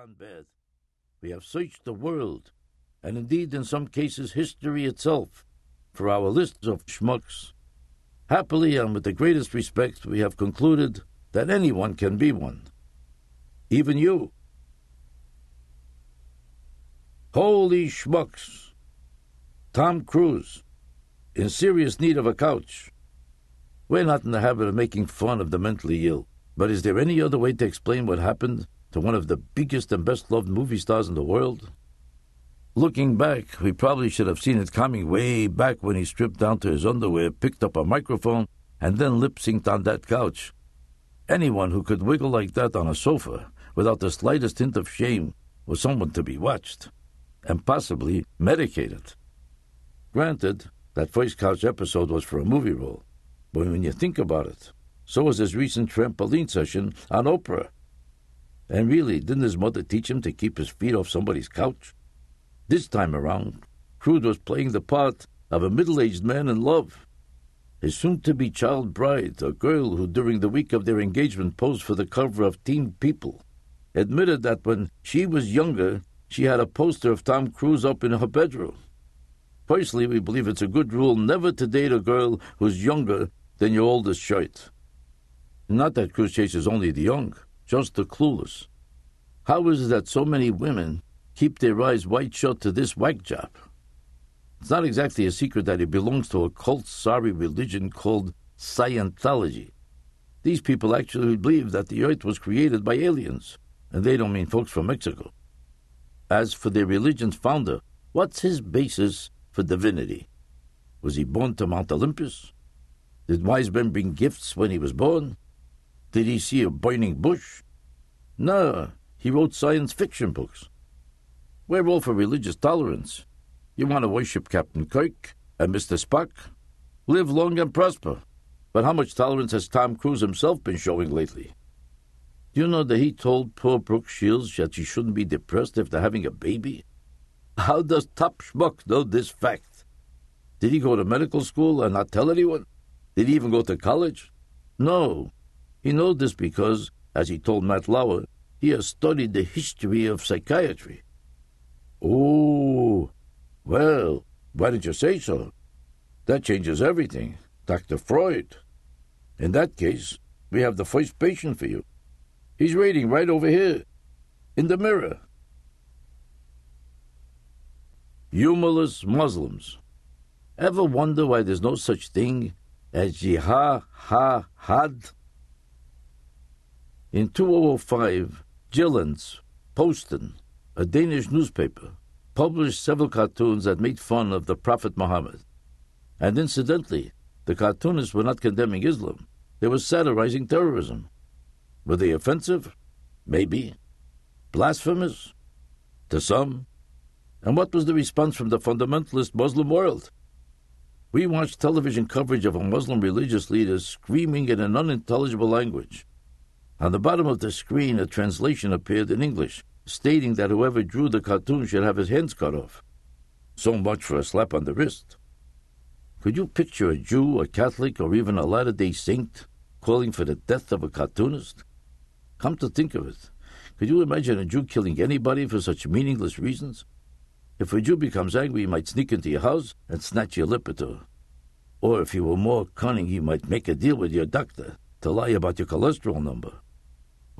gone bad. We have searched the world, and indeed in some cases history itself, for our lists of schmucks. Happily and with the greatest respect, we have concluded that anyone can be one. Even you. Holy schmucks! Tom Cruise, in serious need of a couch. We're not in the habit of making fun of the mentally ill, but is there any other way to explain what happened to one of the biggest and best loved movie stars in the world? Looking back, we probably should have seen it coming way back when he stripped down to his underwear, picked up a microphone, and then lip synced on that couch. Anyone who could wiggle like that on a sofa without the slightest hint of shame was someone to be watched, and possibly medicated. Granted, that first couch episode was for a movie role, but when you think about it, so was his recent trampoline session on Oprah. And really, didn't his mother teach him to keep his feet off somebody's couch? This time around, Cruise was playing the part of a middle aged man in love. His soon to be child bride, a girl who during the week of their engagement posed for the cover of Teen People, admitted that when she was younger, she had a poster of Tom Cruise up in her bedroom. Personally, we believe it's a good rule never to date a girl who's younger than your oldest shirt. Not that Cruise chases only the young, just the clueless. How is it that so many women keep their eyes wide shut to this whack job? It's not exactly a secret that it belongs to a cult sorry religion called Scientology. These people actually believe that the earth was created by aliens, and they don't mean folks from Mexico. As for their religion's founder, what's his basis for divinity? Was he born to Mount Olympus? Did wise men bring gifts when he was born? Did he see a burning bush? No, he wrote science fiction books. We're all for religious tolerance. You want to worship Captain Kirk and Mr. Spock? Live long and prosper. But how much tolerance has Tom Cruise himself been showing lately? Do you know that he told poor Brooke Shields that she shouldn't be depressed after having a baby? How does Top Schmuck know this fact? Did he go to medical school and not tell anyone? Did he even go to college? No. He knows this because, as he told Matt Lauer, he has studied the history of psychiatry. Oh, well, why did you say so? That changes everything. Dr. Freud. In that case, we have the first patient for you. He's waiting right over here, in the mirror. Humorless Muslims. Ever wonder why there's no such thing as jihad ha had? In 2005, Jyllands Posten, a Danish newspaper, published several cartoons that made fun of the Prophet Muhammad. And incidentally, the cartoonists were not condemning Islam, they were satirizing terrorism. Were they offensive? Maybe. Blasphemous? To some. And what was the response from the fundamentalist Muslim world? We watched television coverage of a Muslim religious leader screaming in an unintelligible language. On the bottom of the screen, a translation appeared in English, stating that whoever drew the cartoon should have his hands cut off. So much for a slap on the wrist. Could you picture a Jew, a Catholic, or even a Latter day Saint calling for the death of a cartoonist? Come to think of it, could you imagine a Jew killing anybody for such meaningless reasons? If a Jew becomes angry, he might sneak into your house and snatch your lipitor. Or if he were more cunning, he might make a deal with your doctor to lie about your cholesterol number.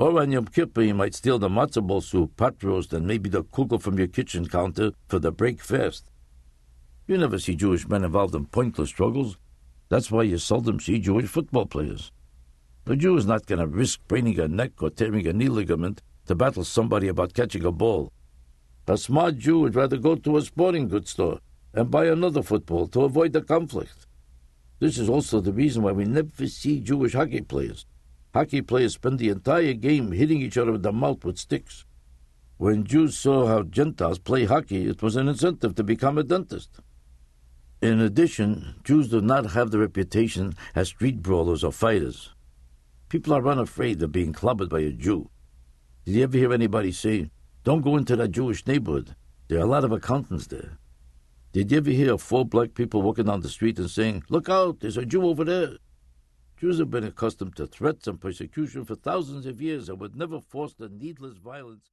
Or on Yom Kippur, he might steal the matzah ball soup, pot roast, and maybe the kugel from your kitchen counter for the break fast. You never see Jewish men involved in pointless struggles. That's why you seldom see Jewish football players. A Jew is not going to risk braining a neck or tearing a knee ligament to battle somebody about catching a ball. A smart Jew would rather go to a sporting goods store and buy another football to avoid the conflict. This is also the reason why we never see Jewish hockey players. Hockey players spend the entire game hitting each other in the mouth with sticks. When Jews saw how Gentiles play hockey, it was an incentive to become a dentist. In addition, Jews do not have the reputation as street brawlers or fighters. People are unafraid of being clubbed by a Jew. Did you ever hear anybody say, don't go into that Jewish neighborhood. There are a lot of accountants there. Did you ever hear four black people walking down the street and saying, Look out, there's a Jew over there? Jews have been accustomed to threats and persecution for thousands of years and would never force the needless violence